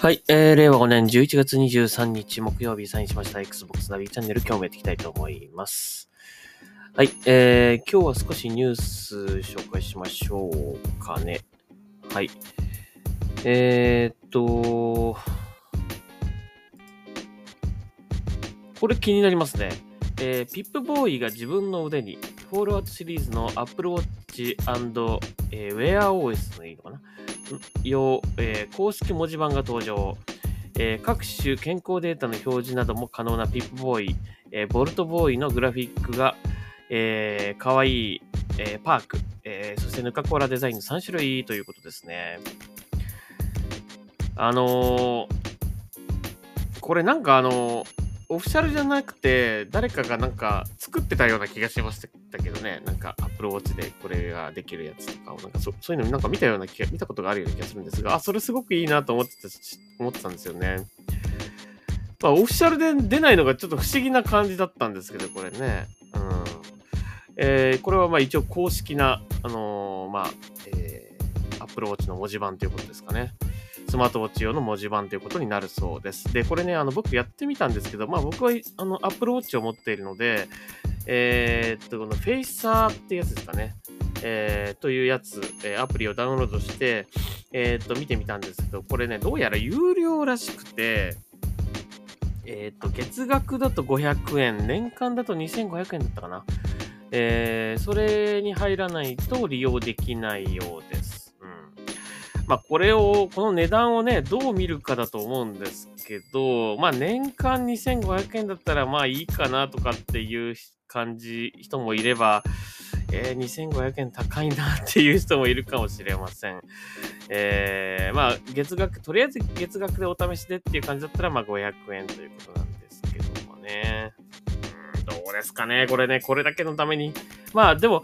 はい、えー、令和5年11月23日木曜日サインしました Xbox ナビチャンネル今日もやっていきたいと思います。はい、えー、今日は少しニュース紹介しましょうかね。はい。えー、っと、これ気になりますね。えー、ピップボーイが自分の腕に、フォールアウトシリーズの Apple Watch& えー、Wear OS のいいのかな？用、えー、公式文字盤が登場、えー、各種健康データの表示なども可能なピップボーイ、えー、ボルトボーイのグラフィックが、えー、かわいい、えー、パーク、えー、そしてヌカコーラデザインの3種類ということですね。あのー、これなんかあのーオフィシャルじゃなくて、誰かがなんか作ってたような気がしましたけどね。なんか Apple Watch でこれができるやつとかを、なんかそそういうのなんか見たような気が、見たことがあるような気がするんですが、あ、それすごくいいなと思ってた、思ってたんですよね。まあ、オフィシャルで出ないのがちょっと不思議な感じだったんですけど、これね。うん。えー、これはまあ一応公式な、あのー、まあ、えー、Apple Watch の文字盤ということですかね。スマートウォッチ用の文字盤ということになるそうです。で、これね、あの僕やってみたんですけど、まあ僕はあの Apple Watch を持っているので、えー、っと、このフェイサーってやつですかね。えー、というやつ、えー、アプリをダウンロードして、えー、っと、見てみたんですけど、これね、どうやら有料らしくて、えっと、月額だと500円、年間だと2500円だったかな。えー、それに入らないと利用できないようです。まあ、これを、この値段をね、どう見るかだと思うんですけど、まあ、年間2500円だったら、まあいいかなとかっていう感じ、人もいれば、えー、2500円高いなっていう人もいるかもしれません。えー、まあ、月額、とりあえず月額でお試しでっていう感じだったら、まあ500円ということなんですけどもね。うん、どうですかね、これね、これだけのために。まあ、でも、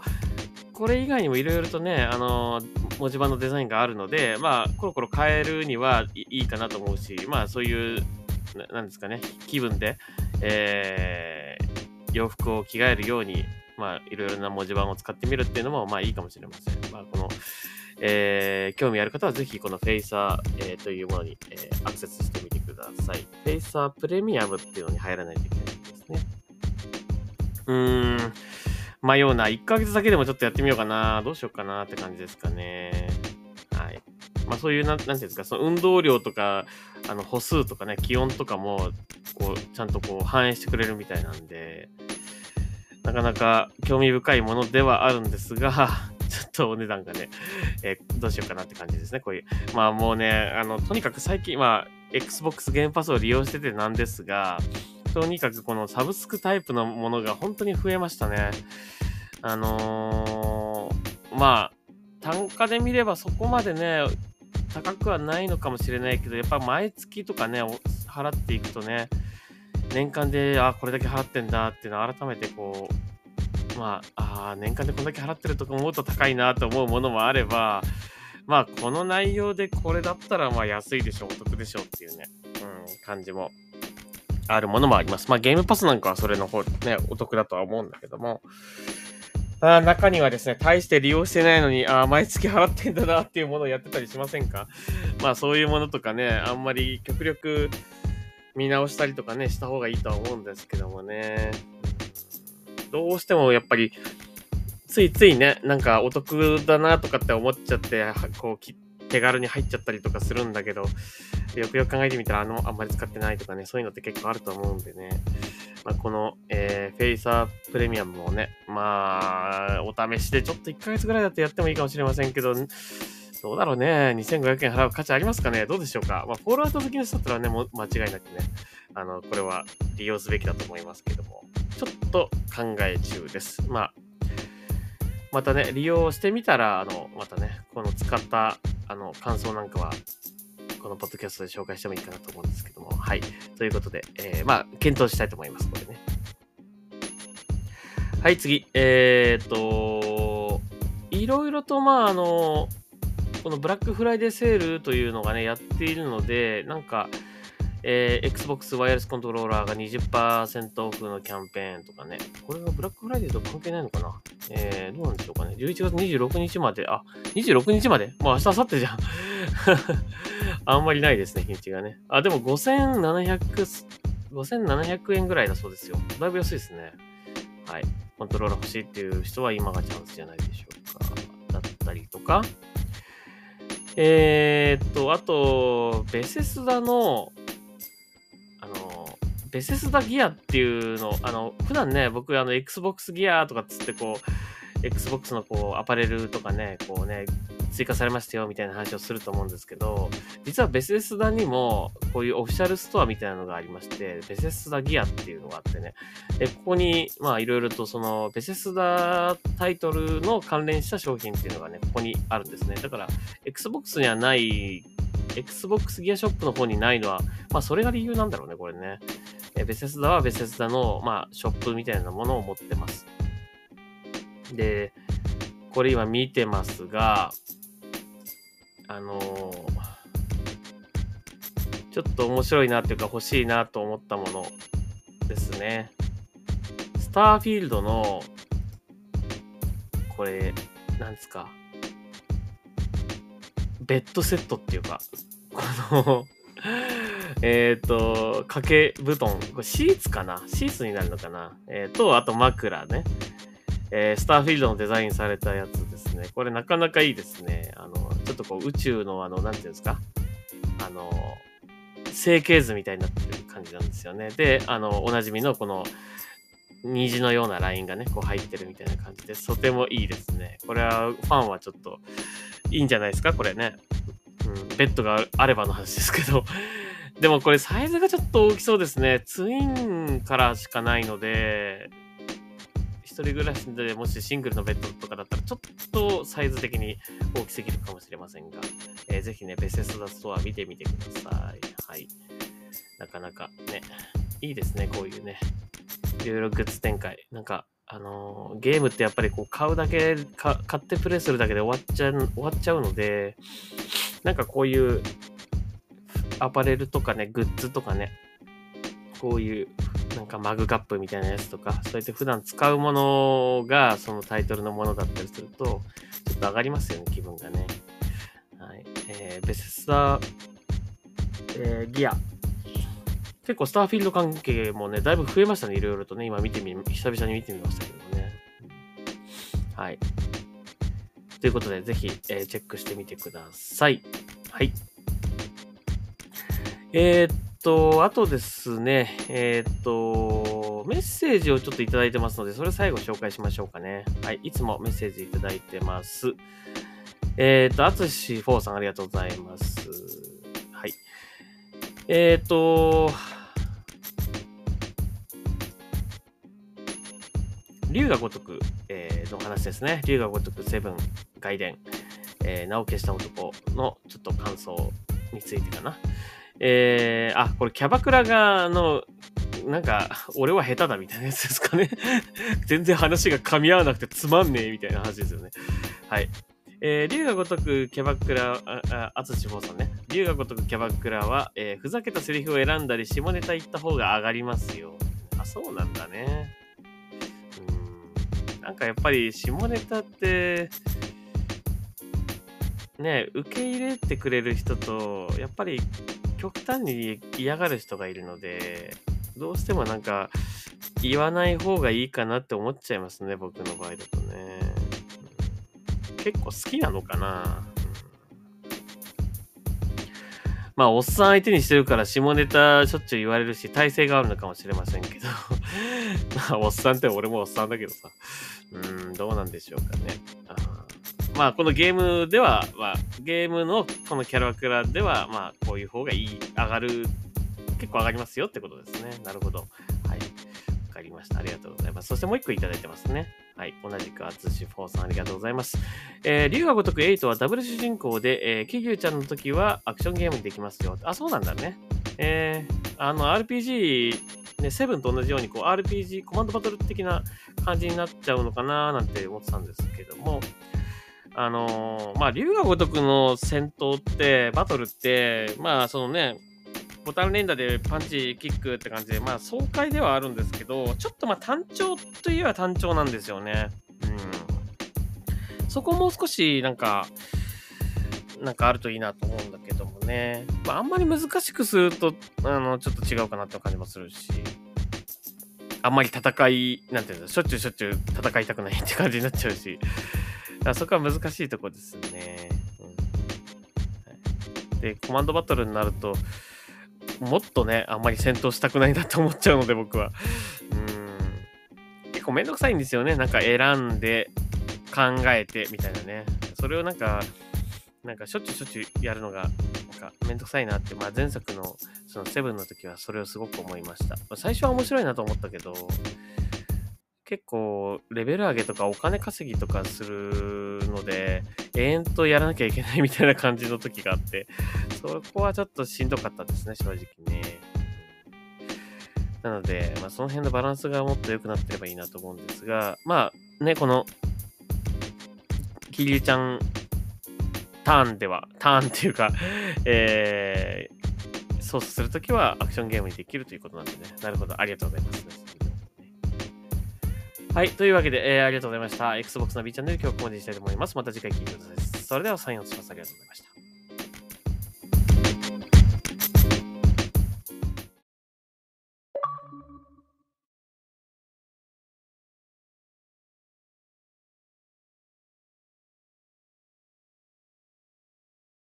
これ以外にもいろいろとね、あのー文字盤のデザインがあるので、まあ、コロコロ変えるにはいいかなと思うし、まあ、そういう、なんですかね、気分で、えー、洋服を着替えるように、まあ、いろいろな文字盤を使ってみるっていうのも、まあ、いいかもしれません。まあ、この、えー、興味ある方はぜひこのフェイサー、えー、というものに、えー、アクセスしてみてください。フェイサープレミアムっていうのに入らないといけないんですね。うーん。迷うな。1ヶ月だけでもちょっとやってみようかな。どうしようかなって感じですかね。はい。まあそういう、なん、ていうんですか、その運動量とか、あの、歩数とかね、気温とかも、こう、ちゃんとこう、反映してくれるみたいなんで、なかなか興味深いものではあるんですが、ちょっとお値段がね、えー、どうしようかなって感じですね。こういう。まあもうね、あの、とにかく最近、まあ、Xbox ゲームパスを利用しててなんですが、とにかくこのサブスクタイプのものが本当に増えましたね。あのー、まあ、単価で見ればそこまでね、高くはないのかもしれないけど、やっぱ毎月とかね、払っていくとね、年間で、あ、これだけ払ってんだっていうのを改めてこう、まあ、あ年間でこんだけ払ってるとか思うと高いなと思うものもあれば、まあ、この内容でこれだったら、まあ、安いでしょ、お得でしょっていうね、うん、感じもあるものもあります。まあ、ゲームパスなんかはそれの方、ね、お得だとは思うんだけども、あ中にはですね、大して利用してないのに、あ毎月払ってんだなっていうものをやってたりしませんか？まあそういうものとかね、あんまり極力見直したりとかね、した方がいいとは思うんですけどもね。どうしてもやっぱり、ついついね、なんかお得だなとかって思っちゃって、こう切って、手軽に入っちゃったりとかするんだけど、よくよく考えてみたら、あの、あんまり使ってないとかね、そういうのって結構あると思うんでね。まあ、この、えー、フェイサープレミアムもね、まあ、お試しでちょっと1ヶ月ぐらいだってやってもいいかもしれませんけど、どうだろうね。2500円払う価値ありますかね？どうでしょうか？まあ、フォールアウト好きの人だったらね、もう間違いなくね、あの、これは利用すべきだと思いますけども、ちょっと考え中です。まあ、またね、利用してみたら、あの、またね、この使った、あの、感想なんかは、このポッドキャストで紹介してもいいかなと思うんですけども、はい。ということで、えー、まあ、検討したいと思います、これね。はい、次。えー、っと、いろいろと、まあ、あの、このブラックフライデーセールというのがね、やっているので、なんか、えー、Xbox ワイヤレスコントローラーが20%オフのキャンペーンとかね。これがブラックフライデーと関係ないのかな？えー、どうなんでしょうかね。11月26日まで、あ、26日まで？もう明日、明後日じゃん。あんまりないですね、日にちがね。あ、でも5700、5700円ぐらいだそうですよ。だいぶ安いですね。はい。コントローラー欲しいっていう人は今がチャンスじゃないでしょうか。だったりとか。えー、っと、あと、ベセスダ、の、ベセスダギアっていうの、あの、普段ね、僕、あの、Xbox ギアとかっつってこう、Xbox のこうアパレルとかね、こうね、追加されましたよみたいな話をすると思うんですけど、実はベセスダにもこういうオフィシャルストアみたいなのがありまして、ベセスダギアっていうのがあってね、でここにまあいろいろとそのベセスダタイトルの関連した商品っていうのがね、ここにあるんですね。だから Xbox にはない Xbox ギアショップの方にないのは、まあそれが理由なんだろうね、これね。えベセスダはベセスダの、まあ、ショップみたいなものを持ってます。で、これ今見てますが、あのー、ちょっと面白いなっていうか欲しいなと思ったものですね。スターフィールドの、これ、なんですか？ベッドセットっていうか、このえっと、掛け布団、これシーツかな？シーツになるのかな？え、ー、と、あと枕ね。えー、スターフィールドのデザインされたやつですね。これなかなかいいですね。あの、ちょっとこう宇宙のあの、なんていうんですか？あの、成形図みたいになってる感じなんですよね。で、あの、おなじみのこの、虹のようなラインがね、こう入ってるみたいな感じで、とてもいいですね。これは、ファンはちょっと、いいんじゃないですか？これね。うん、ベッドがあればの話ですけど。でもこれサイズがちょっと大きそうですね。ツインからしかないので、一人暮らしでもしシングルのベッドとかだったら、ちょっとサイズ的に大きすぎるかもしれませんが、えー、ぜひね、ベセスダストア見てみてください。はい。なかなかね、いいですね、こういうね、いろいろグッズ展開。なんか、あのー、ゲームってやっぱりこう買うだけ買ってプレイするだけで終わっちゃう、終わっちゃうので、なんかこういうアパレルとかね、グッズとかね、こういうなんかマグカップみたいなやつとか、そうやって普段使うものがそのタイトルのものだったりすると、ちょっと上がりますよね、気分がね。はい。えー、ベセスタ、えー、ギア。結構スターフィールド関係もね、だいぶ増えましたね、いろいろとね。今見てみ、久々に見てみましたけどね。はい。ということで、ぜひ、えー、チェックしてみてください。はい。えー、っと、あとですね、えー、っと、メッセージをちょっといただいてますので、それ最後紹介しましょうかね。はい、いつもメッセージいただいてます。え、っと、あつしフォーさんありがとうございます。はい。えっと、竜が如く、えー、の話ですね。竜が如くセブン外伝、えー、名を消した男のちょっと感想についてかな。えー、あ、これキャバクラが、の、なんか、俺は下手だみたいなやつですかね。全然話が噛み合わなくてつまんねえみたいな話ですよね。はい。えー、竜が如くキャバクラ、あ、あつしぼうさんね。竜が如くキャバクラは、えー、ふざけたセリフを選んだり、下ネタ言った方が上がりますよ。あ、そうなんだね。なんかやっぱり、下ネタって、ね、受け入れてくれる人と、やっぱり極端に嫌がる人がいるので、どうしてもなんか言わない方がいいかなって思っちゃいますね、僕の場合だとね。結構好きなのかな。まあ、おっさん相手にしてるから下ネタしょっちゅう言われるし、体勢があるのかもしれませんけど まあ、おっさんって俺もおっさんだけどさ。うん、どうなんでしょうかね。まあ、このゲームでは、まあ、ゲームのこのキャラクラでは、まあ、こういう方がいい、上がる、結構上がりますよってことですね。なるほど。はい。わかりました。ありがとうございます。そしてもう一個いただいてますね。はい。同じく、あつしフォーさんありがとうございます。えー、竜が如く8はダブル主人公で、えー、キギューちゃんの時はアクションゲームにできますよ。あ、そうなんだね。えー、あの、RPG、ね、7と同じように、こう、RPG、コマンドバトル的な感じになっちゃうのかななんて思ってたんですけども、あのー、まあ、竜が如くの戦闘って、バトルって、まあ、そのね、ボタン連打でパンチ、キックって感じで、まあ、爽快ではあるんですけど、ちょっとまあ、単調といえば単調なんですよね。うん。そこもう少し、なんか、なんかあるといいなと思うんだけどもね。まあ、あんまり難しくすると、あの、ちょっと違うかなって感じもするし。あんまり戦い、なんていうんだ、しょっちゅうしょっちゅう戦いたくないって感じになっちゃうし。そこは難しいとこですね。うん、で、コマンドバトルになると、もっとね、あんまり戦闘したくないなって思っちゃうので、僕は。うん。結構めんどくさいんですよね。なんか選んで、考えて、みたいなね。それをなんか、なんかしょっちゅうしょっちゅうやるのが、なんかめんどくさいなって、まあ前作のそのセブンの時はそれをすごく思いました。まあ、最初は面白いなと思ったけど、結構レベル上げとかお金稼ぎとかするので、永遠とやらなきゃいけないみたいな感じの時があって、そこはちょっとしんどかったですね、正直ね。なので、まあ、その辺のバランスがもっと良くなってればいいなと思うんですが、まあね、この、キリちゃんターンでは、ターンっていうか、えー、操作するときはアクションゲームにできるということなんでね。なるほど。ありがとうございます。はい。というわけで、えー、ありがとうございました。Xbox の B チャンネル今日ここまでにしたいと思います。また次回聞いてください。それでは、サインをします。ありがとうございました。